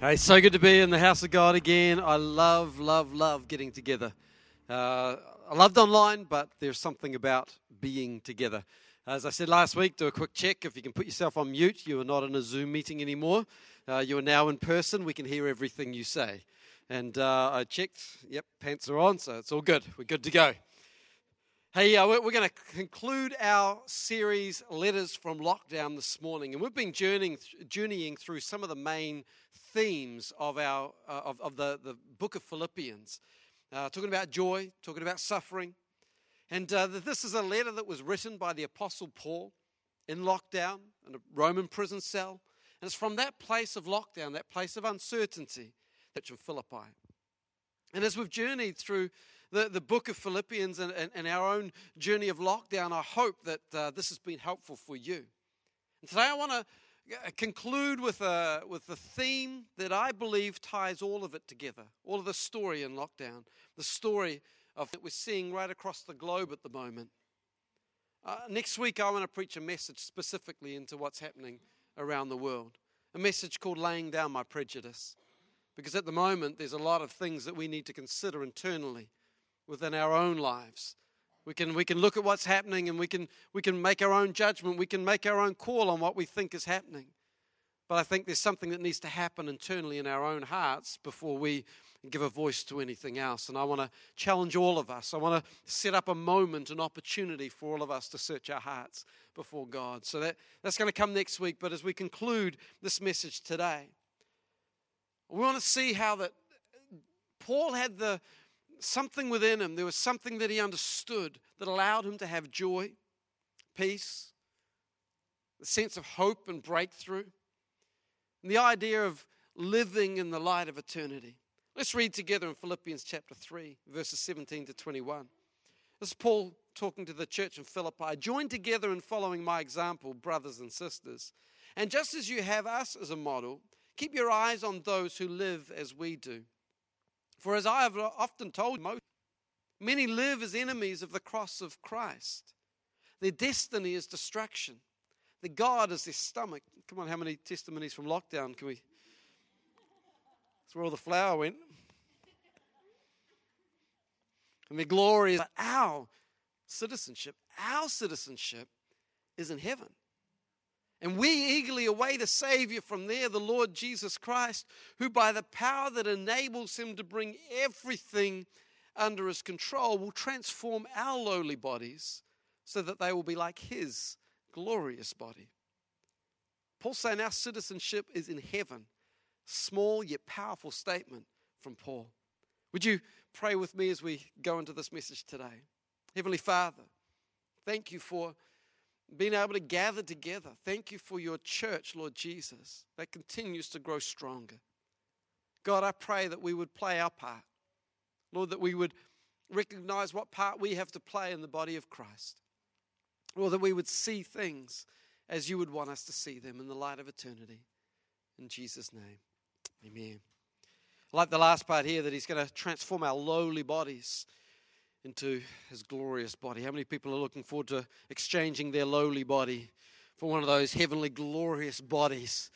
Hey, so good to be in the house of God again. I love, love, love getting together. Uh, I loved online, but there's something about being together. As I said last week, do a quick check. If you can put yourself on mute, you are not in a Zoom meeting anymore. Uh, you are now in person. We can hear everything you say. And uh, I checked. Yep, pants are on, so it's all good. We're good to go. Hey, uh, we're, going to conclude our series, Letters from Lockdown, this morning. And we've been journeying, journeying through some of the main themes of, our, uh, of, of the, the book of Philippians, uh, talking about joy, talking about suffering. And uh, this is a letter that was written by the Apostle Paul in lockdown in a Roman prison cell. And it's from that place of lockdown, that place of uncertainty, that in Philippi. And as we've journeyed through the, the book of Philippians and, and, and our own journey of lockdown, I hope that uh, this has been helpful for you. And today I want to conclude with a, with a theme that I believe ties all of it together, all of the story in lockdown, the story of that we're seeing right across the globe at the moment. Uh, next week, I want to preach a message specifically into what's happening around the world, a message called Laying Down My Prejudice. Because at the moment, there's a lot of things that we need to consider internally within our own lives we can, we can look at what's happening and we can, we can make our own judgment. We can make our own call on what we think is happening. But I think there's something that needs to happen internally in our own hearts before we give a voice to anything else. And I want to challenge all of us. I want to set up a moment, an opportunity for all of us to search our hearts before God. So that, that's going to come next week. But as we conclude this message today, we want to see how that Paul had the, something within him, there was something that he understood that allowed him to have joy, peace, a sense of hope and breakthrough, and the idea of living in the light of eternity. Let's read together in Philippians chapter 3, verses 17 to 21. This is Paul talking to the church in Philippi. Join together in following my example, brothers and sisters. And just as you have us as a model, keep your eyes on those who live as we do. For as I have often told you, many live as enemies of the cross of Christ. Their destiny is destruction. The God is their stomach. Come on, how many testimonies from lockdown can we? That's where all the flour went. And their glory is our citizenship. Our citizenship is in heaven. And we eagerly await a Savior from there, the Lord Jesus Christ, who by the power that enables him to bring everything under his control will transform our lowly bodies so that they will be like his glorious body. Paul's saying our citizenship is in heaven. Small yet powerful statement from Paul. Would you pray with me as we go into this message today? Heavenly Father, thank you for being able to gather together. Thank you for your church, Lord Jesus, that continues to grow stronger. God, I pray that we would play our part. Lord, that we would recognize what part we have to play in the body of Christ. Or that we would see things as you would want us to see them in the light of eternity. In Jesus' name, amen. I like the last part here that he's going to transform our lowly bodies into his glorious body. How many people are looking forward to exchanging their lowly body for one of those heavenly glorious bodies?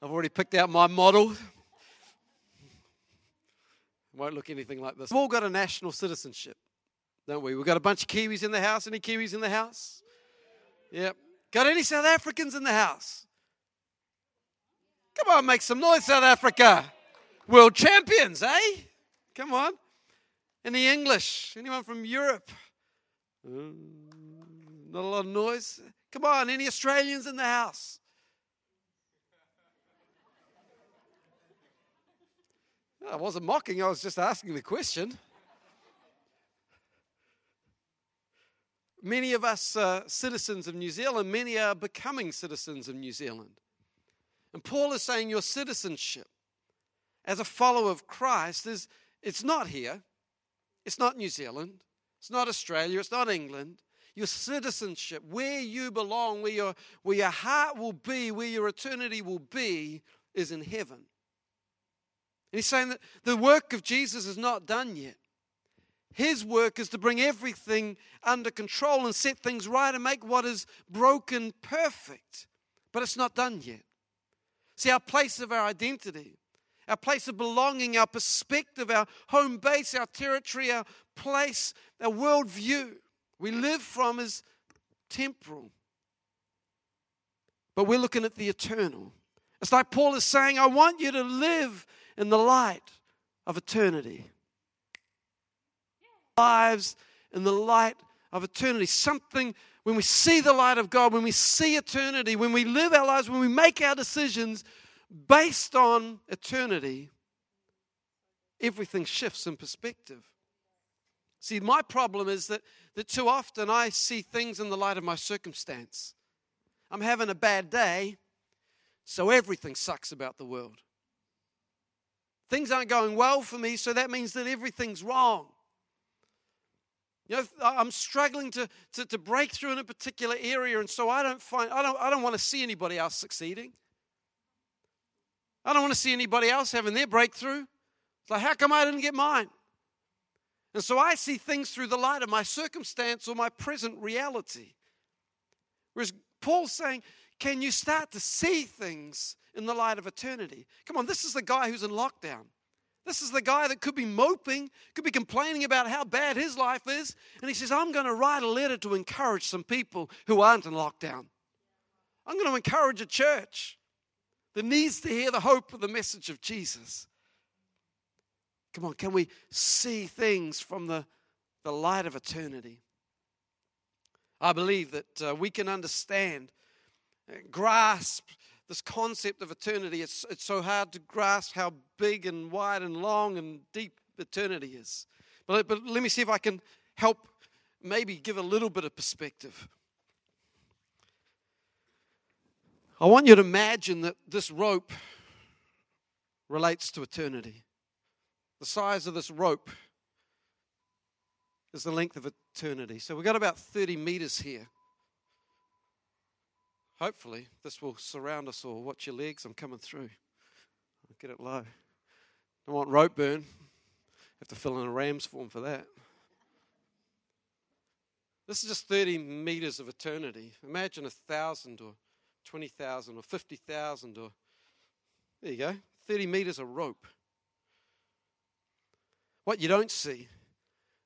I've already picked out my model. won't look anything like this. We've all got a national citizenship, don't we? We've got a bunch of Kiwis in the house. Any Kiwis in the house? Yep. Got any South Africans in the house? Come on, make some noise, South Africa. World champions, eh? Come on. Any English? Anyone from Europe? Uh, not a lot of noise. Come on, any Australians in the house? I wasn't mocking, I was just asking the question. Many of us are citizens of New Zealand, many are becoming citizens of New Zealand. And Paul is saying your citizenship as a follower of Christ is it's not here. It's not New Zealand. It's not Australia. It's not England. Your citizenship, where you belong, where your, where your heart will be, where your eternity will be, is in heaven. And he's saying that the work of Jesus is not done yet. His work is to bring everything under control and set things right and make what is broken perfect. But it's not done yet. See, our place of our identity our place of belonging, our perspective, our home base, our territory, our place, our worldview we live from is temporal. But we're looking at the eternal. It's like Paul is saying, I want you to live in the light of eternity. Lives in the light of eternity. Something, when we see the light of God, when we see eternity, when we live our lives, when we make our decisions based on eternity, everything shifts in perspective. See, my problem is that, that too often I see things in the light of my circumstance. I'm having a bad day, so everything sucks about the world. Things aren't going well for me, so that means that everything's wrong. You know, I'm struggling to, to, to break through in a particular area, and so I don't find I don't I don't want to see anybody else succeeding. I don't want to see anybody else having their breakthrough. It's like, how come I didn't get mine? And so I see things through the light of my circumstance or my present reality. Whereas Paul's saying, can you start to see things in the light of eternity? Come on, this is the guy who's in lockdown. This is the guy that could be moping, could be complaining about how bad his life is. And he says, I'm going to write a letter to encourage some people who aren't in lockdown. I'm going to encourage a church that needs to hear the hope of the message of Jesus. Come on, can we see things from the, the light of eternity? I believe that uh, we can understand, uh, grasp this concept of eternity. It's, it's so hard to grasp how big and wide and long and deep eternity is. But, but let me see if I can help maybe give a little bit of perspective. I want you to imagine that this rope relates to eternity. The size of this rope is the length of eternity. So we've got about 30 meters here. Hopefully, this will surround us all. Watch your legs, I'm coming through. I'll get it low. Don't want rope burn. Have to fill in a ram's form for that. This is just 30 meters of eternity. Imagine a thousand or 20,000 or 50,000 or there you go, 30 meters of rope. What you don't see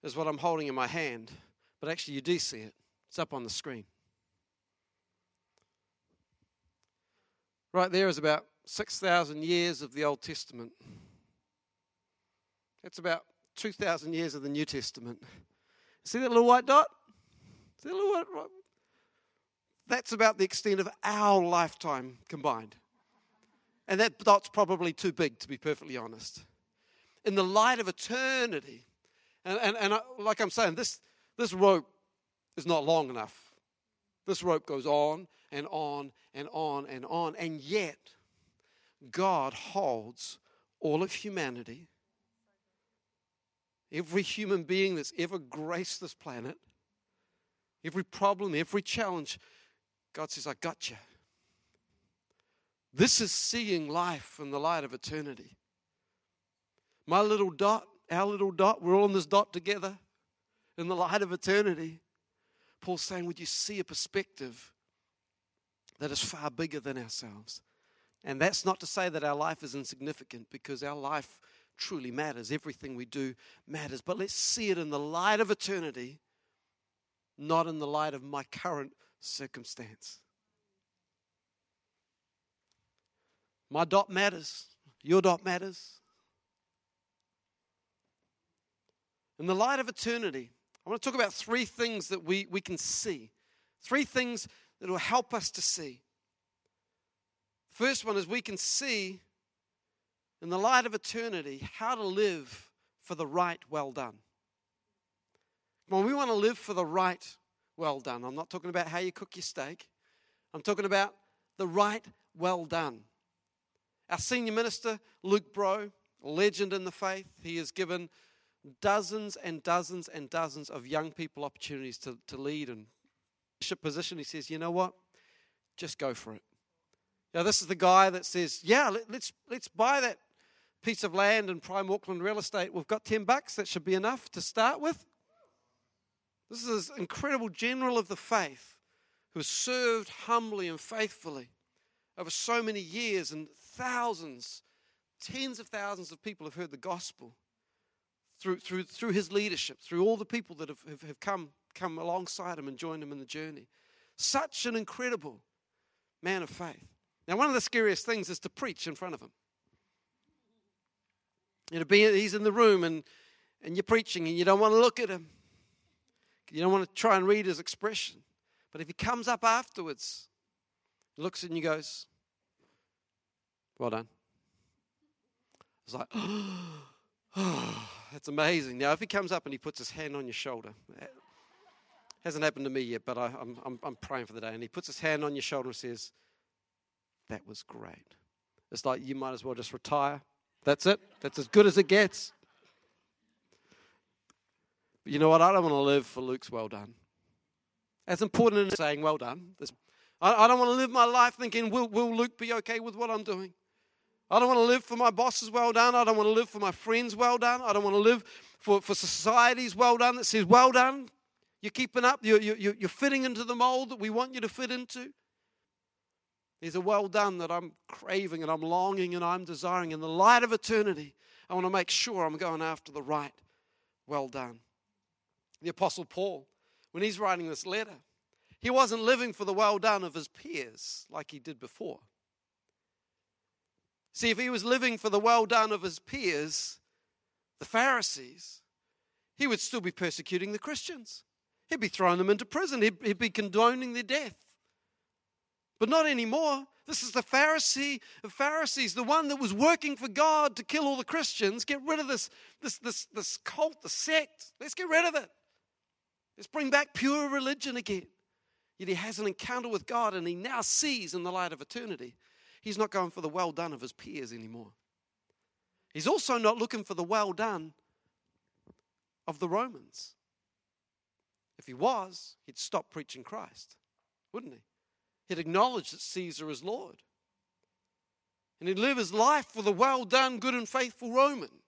is what I'm holding in my hand, but actually you do see it. It's up on the screen. Right there is about 6,000 years of the Old Testament. That's about 2,000 years of the New Testament. See that little white dot? See that little white? That's about the extent of our lifetime combined. And that dot's probably too big, to be perfectly honest. In the light of eternity, and, and, and uh, like I'm saying, this, this rope is not long enough. This rope goes on and on and on and on. And yet, God holds all of humanity, every human being that's ever graced this planet, every problem, every challenge. God says, I got you. This is seeing life in the light of eternity. My little dot, our little dot, we're all in this dot together in the light of eternity. Paul's saying, Would you see a perspective that is far bigger than ourselves. And that's not to say that our life is insignificant because our life truly matters. Everything we do matters. But let's see it in the light of eternity, not in the light of my current circumstance. My dot matters. Your dot matters. In the light of eternity, I want to talk about three things that we, we can see. Three things that will help us to see. First one is we can see in the light of eternity how to live for the right well done. When we want to live for the right well done, I'm not talking about how you cook your steak, I'm talking about the right well done. Our senior minister, Luke Brough, legend in the faith, he has given dozens and dozens and dozens of young people opportunities to, to lead and position, he says, you know what? Just go for it. Now, this is the guy that says, yeah, let, let's, let's buy that piece of land in prime Auckland real estate. We've got 10 bucks. That should be enough to start with. This is an incredible general of the faith who has served humbly and faithfully over so many years and thousands, Tens of thousands of people have heard the gospel through, through, through his leadership, through all the people that have, have, have come, come alongside him and joined him in the journey. Such an incredible man of faith. Now, one of the scariest things is to preach in front of him. You know, be, he's in the room and, and you're preaching and you don't want to look at him. You don't want to try and read his expression. But if he comes up afterwards, looks at you and goes, Well done. It's like, oh, that's amazing. Now, if he comes up and he puts his hand on your shoulder, that hasn't happened to me yet, but I, am I'm, I'm praying for the day, and he puts his hand on your shoulder and says, That was great. It's like you might as well just retire. That's it. That's as good as it gets. But you know what? I don't want to live for Luke's well done. As important as saying well done. I, I don't want to live my life thinking, will, will Luke be okay with what I'm doing? I don't want to live for my bosses well done. I don't want to live for my friends well done. I don't want to live for, for society's well done that says well done. You're keeping up. You're, you're, you're fitting into the mold that we want you to fit into. There's a well done that I'm craving and I'm longing and I'm desiring. In the light of eternity, I want to make sure I'm going after the right well done. The Apostle Paul, when he's writing this letter, he wasn't living for the well done of his peers like he did before. See, if he was living for the well done of his peers, the Pharisees, he would still be persecuting the Christians. He'd be throwing them into prison. He'd, he'd be condoning their death. But not anymore. This is the Pharisee of Pharisees, the one that was working for God to kill all the Christians. Get rid of this, this, this, this cult, the sect. Let's get rid of it. Let's bring back pure religion again. Yet he has an encounter with God and he now sees in the light of eternity He's not going for the well done of his peers anymore. He's also not looking for the well done of the Romans. If he was, he'd stop preaching Christ, wouldn't he? He'd acknowledge that Caesar is Lord. And he'd live his life for the well done, good, and faithful Roman.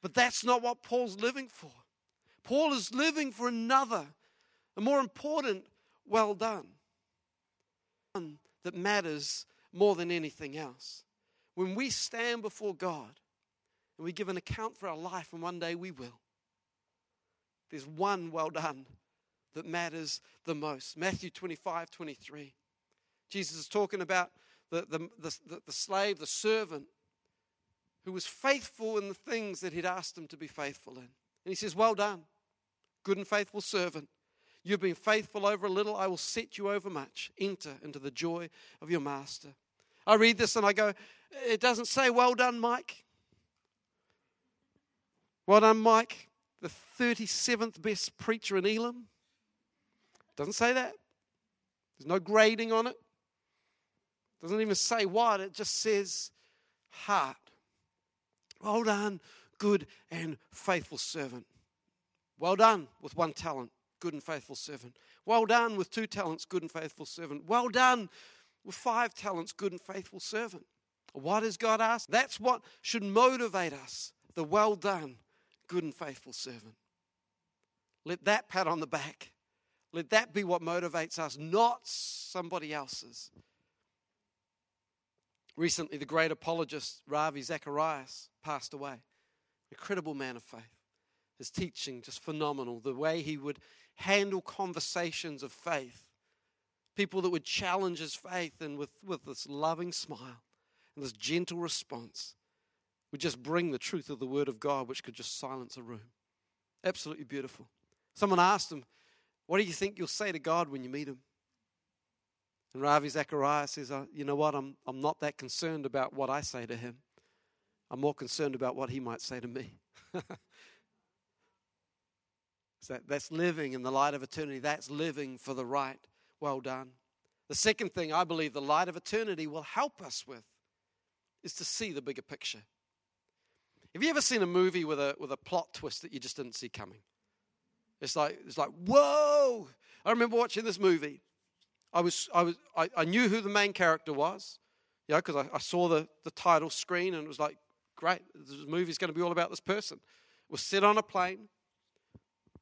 But that's not what Paul's living for. Paul is living for another, a more important well done, one that matters more than anything else. When we stand before God and we give an account for our life, and one day we will, there's one well done that matters the most. Matthew 25, 23. Jesus is talking about the, the, the, the slave, the servant, who was faithful in the things that he'd asked him to be faithful in. And he says, Well done, good and faithful servant. You've been faithful over a little, I will set you over much. Enter into the joy of your master. I read this and I go, it doesn't say, well done, Mike. Well done, Mike, the 37th best preacher in Elim. Doesn't say that. There's no grading on it. Doesn't even say what, it just says heart. Well done, good and faithful servant. Well done with one talent good and faithful servant. Well done with two talents, good and faithful servant. Well done with five talents, good and faithful servant. What has God asked? That's what should motivate us the well done, good and faithful servant. Let that pat on the back. Let that be what motivates us, not somebody else's. Recently, the great apologist Ravi Zacharias passed away. Incredible man of faith. His teaching just phenomenal. The way he would handle conversations of faith. People that would challenge his faith and with, with this loving smile and this gentle response would just bring the truth of the Word of God, which could just silence a room. Absolutely beautiful. Someone asked him, What do you think you'll say to God when you meet him? And Ravi Zacharias says, uh, You know what? I'm, I'm not that concerned about what I say to him. I'm more concerned about what he might say to me. So that's living in the light of eternity. That's living for the right. Well done. The second thing I believe the light of eternity will help us with is to see the bigger picture. Have you ever seen a movie with a, with a plot twist that you just didn't see coming? It's like, it's like, whoa! I remember watching this movie. I, was, I, was, I, I knew who the main character was, know, because I, I saw the, the title screen and it was like, great, this movie's going to be all about this person. It was set on a plane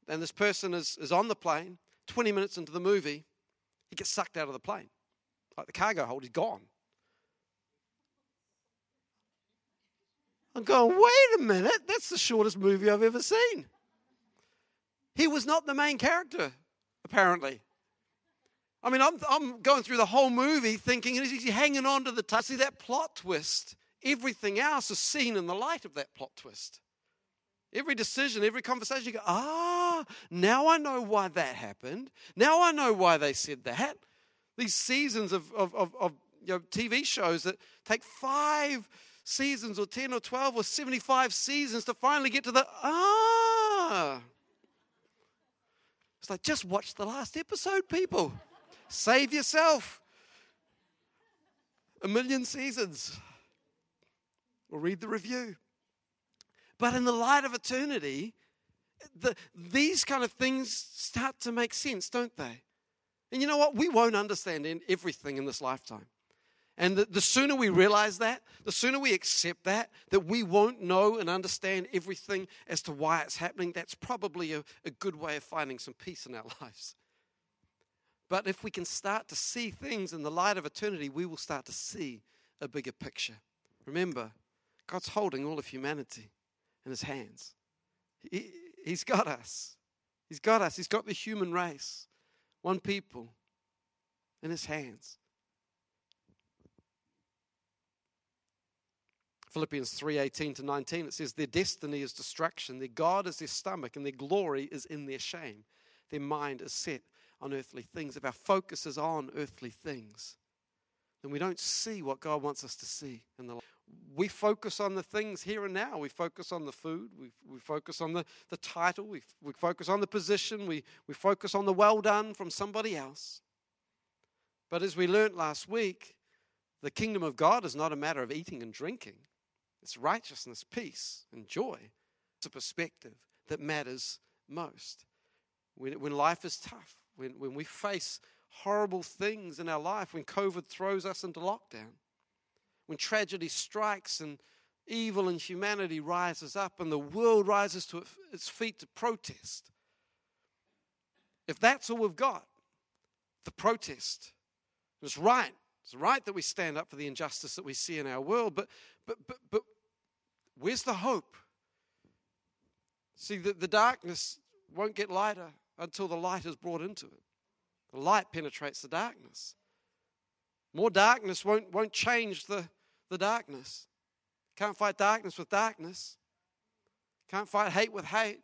and this person is, is on the plane. 20 minutes into the movie, he gets sucked out of the plane. Like the cargo hold, he's gone. I'm going, wait a minute, that's the shortest movie I've ever seen. He was not the main character, apparently. I mean, I'm, I'm going through the whole movie thinking, is he hanging on to the t- See, that plot twist, everything else is seen in the light of that plot twist. Every decision, every conversation, you go, ah, now I know why that happened. Now I know why they said that. These seasons of, of, of, of you know, TV shows that take five seasons or 10 or 12 or 75 seasons to finally get to the ah. It's like, just watch the last episode, people. Save yourself a million seasons or read the review. But in the light of eternity, the, these kind of things start to make sense, don't they? And you know what? We won't understand everything in this lifetime. And the, the, sooner we realize that, the sooner we accept that, that we won't know and understand everything as to why it's happening, that's probably a, a good way of finding some peace in our lives. But if we can start to see things in the light of eternity, we will start to see a bigger picture. Remember, God's holding all of humanity in his hands. He, he's got us. He's got us. He's got the human race, one people, in his hands. Philippians 3:18 to 19 it says their destiny is destruction their god is their stomach and their glory is in their shame their mind is set on earthly things if our focus is on earthly things then we don't see what God wants us to see in the life. we focus on the things here and now. We focus on the food. We, we focus on the, the title. We, we focus on the position. We, we focus on the well done from somebody else. But as we learned last week, the kingdom of God is not a matter of eating and drinking, it's righteousness, peace, and joy. It's a perspective that matters most. When, when life is tough, when, when we face horrible things in our life, when COVID throws us into lockdown when tragedy strikes and evil and humanity rises up and the world rises to its feet to protest. If that's all we've got, the protest, it's right. It's right that we stand up for the injustice that we see in our world, but but but but where's the hope? See, the, the darkness won't get lighter until the light is brought into it. The light penetrates the darkness. More darkness won't, won't change the, the darkness. Can't fight darkness with darkness. Can't fight hate with hate.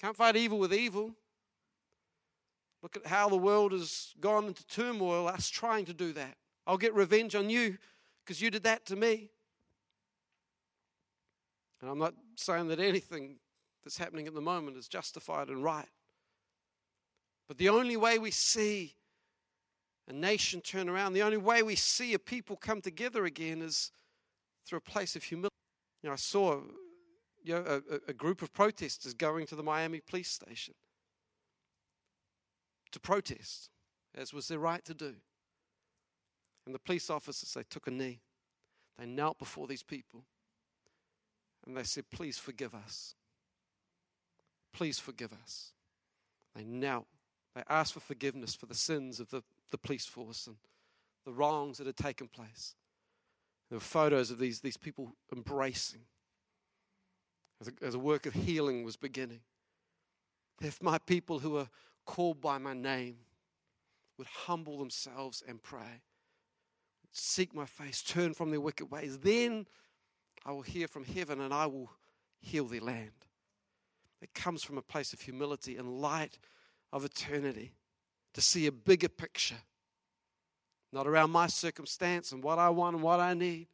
Can't fight evil with evil. Look at how the world has gone into turmoil, us trying to do that. I'll get revenge on you because you did that to me. And I'm not saying that anything that's happening at the moment is justified and right. But the only way we see a nation turn around. The only way we see a people come together again is through a place of humility. You know, I saw you know, a, a group of protesters going to the Miami police station to protest, as was their right to do. And the police officers, they took a knee. They knelt before these people and they said, Please forgive us. Please forgive us. They knelt. They asked for forgiveness for the sins of the the police force and the wrongs that had taken place. There were photos of these, these people embracing as a, as a work of healing was beginning. If my people who are called by my name would humble themselves and pray, seek my face, turn from their wicked ways, then I will hear from heaven and I will heal their land. It comes from a place of humility and light of eternity to see a bigger picture, not around my circumstance and what I want and what I need,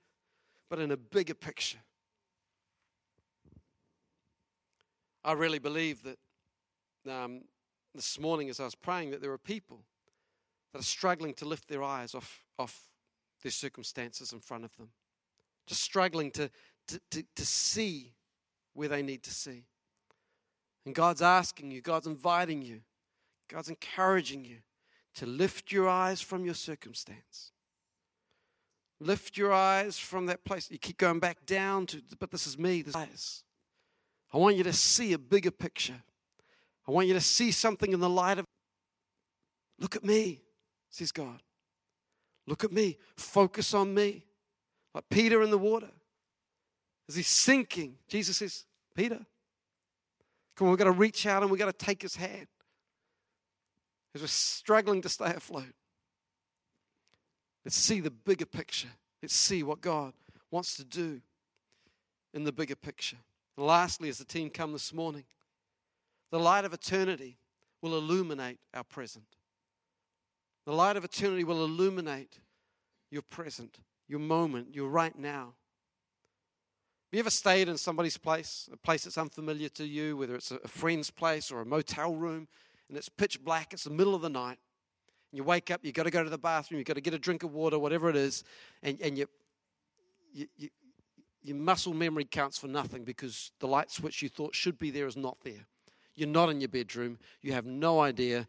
but in a bigger picture. I really believe that um, this morning, as I was praying, that there are people that are struggling to lift their eyes off, off their circumstances in front of them, just struggling to, to, to, to see where they need to see. And God's asking you, God's inviting you God's encouraging you to lift your eyes from your circumstance. Lift your eyes from that place. You keep going back down to, but this is me. This is I want you to see a bigger picture. I want you to see something in the light of. Look at me, says God. Look at me. Focus on me. Like Peter in the water. As he's sinking, Jesus says, Peter, come on, we've got to reach out and we've got to take his hand. We're struggling to stay afloat. Let's see the bigger picture. Let's see what God wants to do in the bigger picture. And lastly, as the team come this morning, the light of eternity will illuminate our present. The light of eternity will illuminate your present, your moment, your right now. Have you ever stayed in somebody's place, a place that's unfamiliar to you, whether it's a friend's place or a motel room, and it's pitch black, it's the middle of the night, and you wake up, you've got to go to the bathroom, you've got to get a drink of water, whatever it is, and, and you, you, you, your muscle memory counts for nothing because the light switch you thought should be there is not there. You're not in your bedroom, you have no idea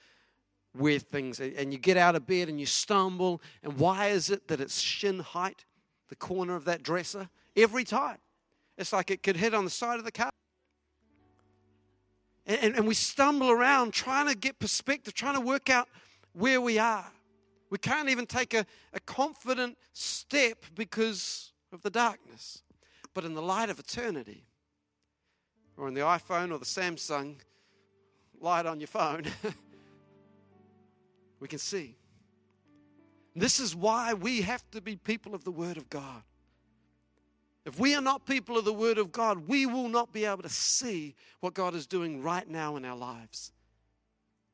where things and you get out of bed and you stumble and why is it that it's shin height the corner of that dresser? Every time. It's like it could hit on the side of the car and, and, we stumble around trying to get perspective trying to work out where we are we can't even take a, a confident step because of the darkness but in the light of eternity or in the iphone or the samsung light on your phone we can see. This is why we have to be people of the Word of God. If we are not people of the Word of God, we will not be able to see what God is doing right now in our lives.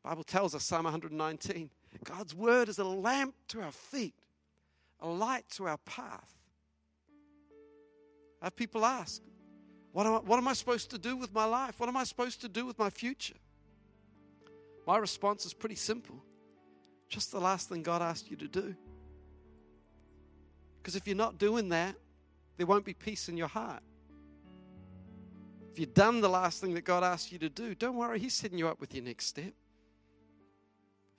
The Bible tells us, Psalm 119, God's Word is a lamp to our feet, a light to our path. I have people ask, what am, I, what am I supposed to do with my life? What am I supposed to do with my future? My response is pretty simple just the last thing God asked you to do. Because if you're not doing that, there won't be peace in your heart. If you've done the last thing that God asked you to do, don't worry, He's setting you up with your next step.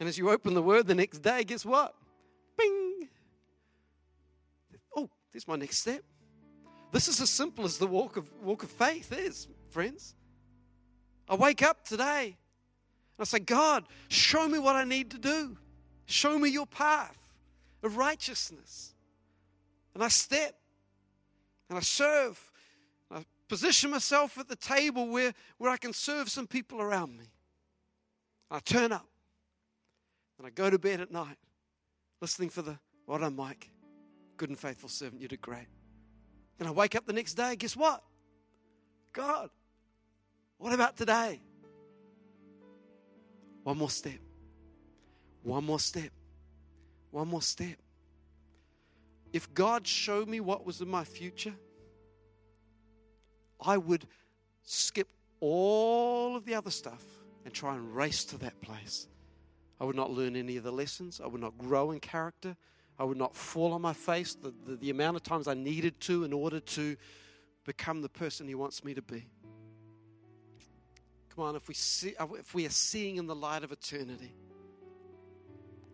And as you open the Word the next day, guess what? Bing! Oh, there's my next step. This is as simple as the walk of, walk of faith is, friends. I wake up today and I say, God, show me what I need to do. Show me your path of righteousness. And I step and I serve. I position myself at the table where, where I can serve some people around me. I turn up and I go to bed at night listening for the, well done, Mike. Good and faithful servant, you did great. And I wake up the next day, guess what? God, what about today? One more step. One more step. One more step. If God showed me what was in my future, I would skip all of the other stuff and try and race to that place. I would not learn any of the lessons. I would not grow in character. I would not fall on my face the, the, the, amount of times I needed to in order to become the person He wants me to be. Come on, if we, see, if we are seeing in the light of eternity,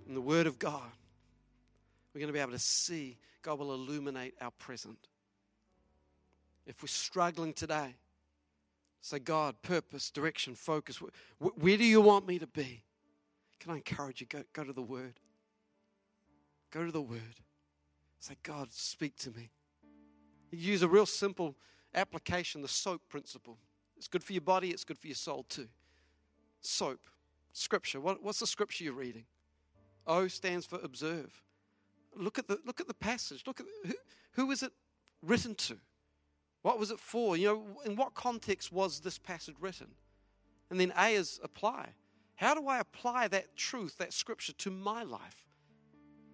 in the Word of God, we're going to be able to see God will illuminate our present. If we're struggling today, say, God, purpose, direction, focus. Where, where do you want me to be? Can I encourage you? Go, go to the Word. Go to the Word. Say, God, speak to me. You use a real simple application, the SOAP principle. It's good for your body, it's good for your soul too. SOAP, scripture. What, what's the scripture you're reading? O stands for observe. Look at the, look at the passage. Look at who, who is it written to? What was it for? You know, in what context was this passage written? And then A is apply. How do I apply that truth, that scripture to my life,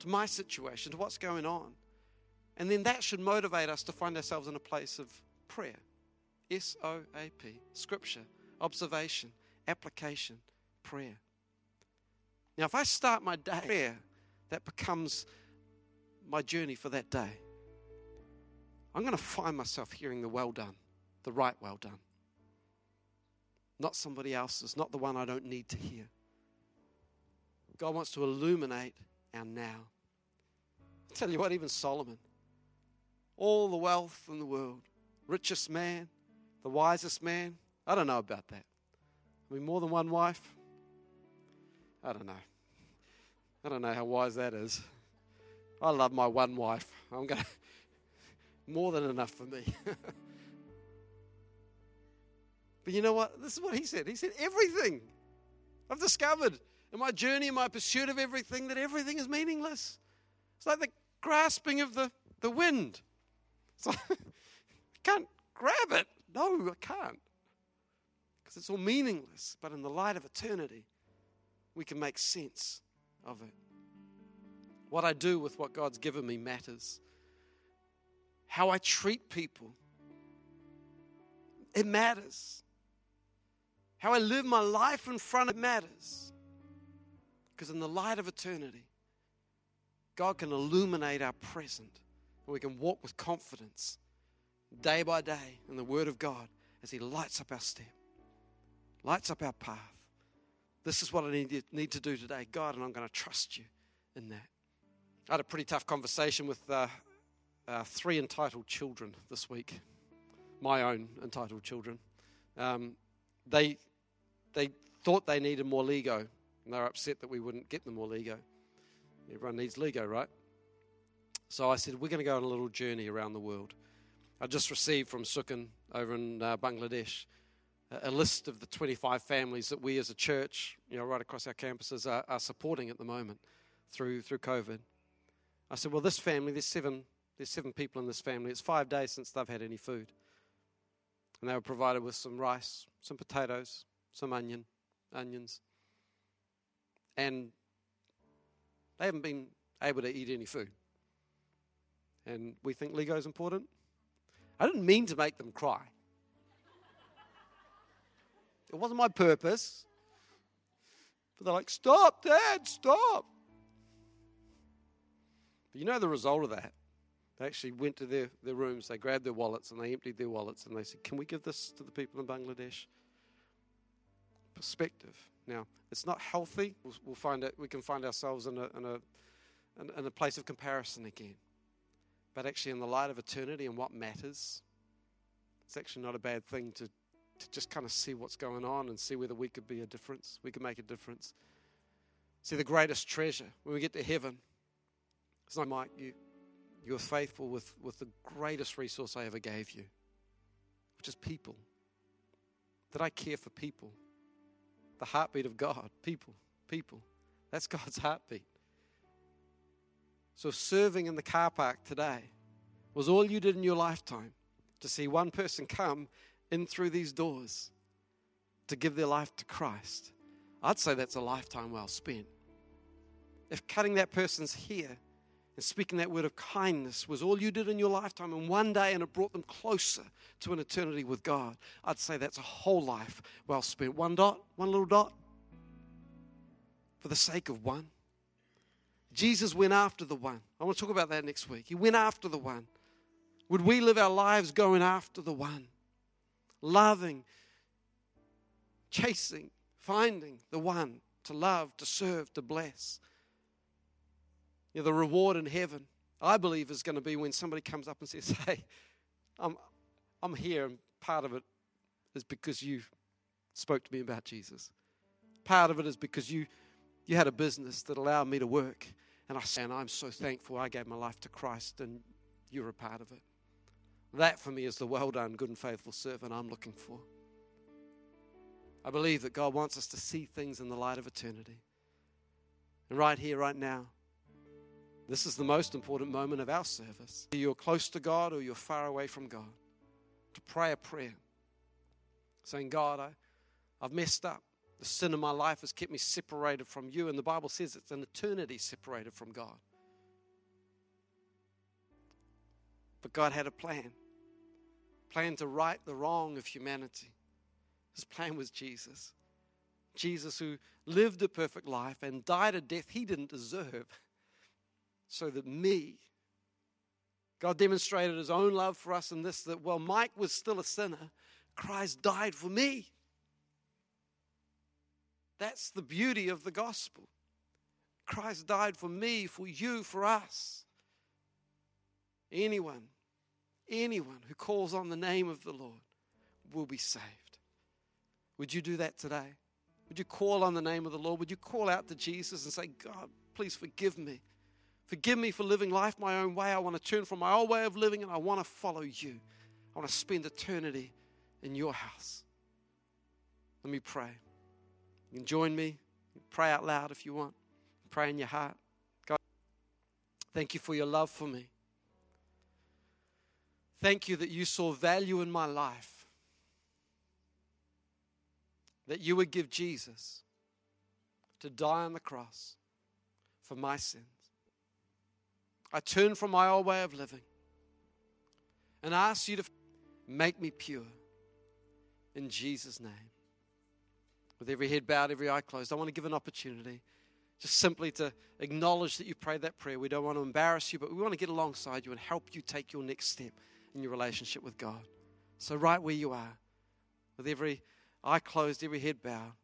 to my situation, to what's going on? And then that should motivate us to find ourselves in a place of prayer. S O A P. Scripture, observation, application, prayer. Now, if I start my day prayer, that becomes my journey for that day. I'm going to find myself hearing the well done, the right well done. Not somebody else's, not the one I don't need to hear. God wants to illuminate our now. i tell you what, even Solomon, all the wealth in the world, richest man, the wisest man, I don't know about that. I mean, more than one wife? I don't know. I don't know how wise that is. I love my one wife. I'm going to, more than enough for me. But you know what? This is what he said. He said, everything. I've discovered in my journey, in my pursuit of everything, that everything is meaningless. It's like the grasping of the, the wind. It's like, I can't grab it. No, I can't. Because it's all meaningless. But in the light of eternity, we can make sense of it. What I do with what God's given me matters. How I treat people, it matters. How I live my life in front of it matters. Because in the light of eternity, God can illuminate our present and we can walk with confidence day by day in the Word of God as He lights up our step, lights up our path. This is what I need to do today, God, and I'm going to trust you in that. I had a pretty tough conversation with uh, uh, three entitled children this week, my own entitled children. Um, they, they thought they needed more Lego, and they were upset that we wouldn't get them more Lego. Everyone needs Lego, right? So I said, We're going to go on a little journey around the world. I just received from Sukin over in uh, Bangladesh a, a list of the 25 families that we as a church, you know, right across our campuses, are, are supporting at the moment through, through COVID. I said, Well, this family, there's seven, there's seven people in this family. It's five days since they've had any food. And they were provided with some rice, some potatoes, some onion, onions. And they haven't been able to eat any food. And we think Lego is important. I didn't mean to make them cry. It wasn't my purpose. But they're like, stop, Dad, stop. But you know the result of that? They actually went to their, their rooms, they grabbed their wallets, and they emptied their wallets, and they said, Can we give this to the people in Bangladesh? Perspective. Now, it's not healthy. We'll, we'll find it, we can find ourselves in a, in, a, in, a place of comparison again. But actually, in the light of eternity and what matters, it's actually not a bad thing to, to just kind of see what's going on and see whether we could be a difference. We could make a difference. See, the greatest treasure when we get to heaven not Mike, you, you were faithful with, with the greatest resource I ever gave you, which is people. That I care for people. The heartbeat of God, people, people. That's God's heartbeat. So, serving in the car park today was all you did in your lifetime to see one person come in through these doors to give their life to Christ. I'd say that's a lifetime well spent. If cutting that person's hair and speaking that word of kindness was all you did in your lifetime in one day and it brought them closer to an eternity with God, I'd say that's a whole life well spent. One dot, one little dot, for the sake of one. Jesus went after the one. I want to talk about that next week. He went after the one. Would we live our lives going after the one? Loving, chasing, finding the one to love, to serve, to bless. You know, the reward in heaven, I believe, is going to be when somebody comes up and says, Hey, I'm, I'm here, and part of it is because you spoke to me about Jesus. Part of it is because you, you had a business that allowed me to work. And I say, and I'm so thankful I gave my life to Christ, and you're a part of it. That for me is the well done, good and faithful servant I'm looking for. I believe that God wants us to see things in the light of eternity. And right here, right now, this is the most important moment of our service. You're close to God or you're far away from God. To pray a prayer saying, God, I, I've messed up. The sin of my life has kept me separated from you. And the Bible says it's an eternity separated from God. But God had a plan plan to right the wrong of humanity. His plan was Jesus. Jesus, who lived a perfect life and died a death he didn't deserve so that me, God demonstrated his own love for us in this that while Mike was still a sinner, Christ died for me. That's the beauty of the gospel. Christ died for me, for you, for us. Anyone, anyone who calls on the name of the Lord will be saved. Would you do that today? Would you call on the name of the Lord? Would you call out to Jesus and say, God, please forgive me? Forgive me for living life my own way. I want to turn from my old way of living and I want to follow you. I want to spend eternity in your house. Let me pray. You can join me. Pray out loud if you want. Pray in your heart. God, thank you for your love for me. Thank you that you saw value in my life. That you would give Jesus to die on the cross for my sins. I turn from my old way of living and ask you to make me pure in Jesus' name. With every head bowed, every eye closed, I want to give an opportunity just simply to acknowledge that you prayed that prayer. We don't want to embarrass you, but we want to get alongside you and help you take your next step in your relationship with God. So, right where you are, with every eye closed, every head bowed,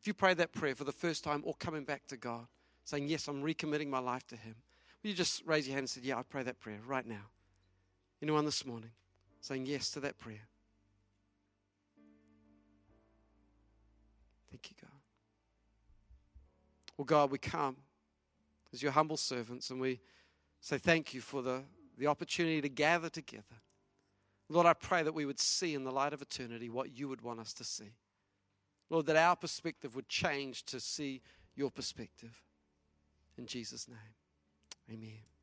if you pray that prayer for the first time or coming back to God, saying, Yes, I'm recommitting my life to Him, will you just raise your hand and say, Yeah, I pray that prayer right now? Anyone this morning saying yes to that prayer? Thank you, God. Well, God, we come as your humble servants and we say thank you for the, the opportunity to gather together. Lord, I pray that we would see in the light of eternity what you would want us to see. Lord, that our perspective would change to see your perspective. In Jesus' name, amen.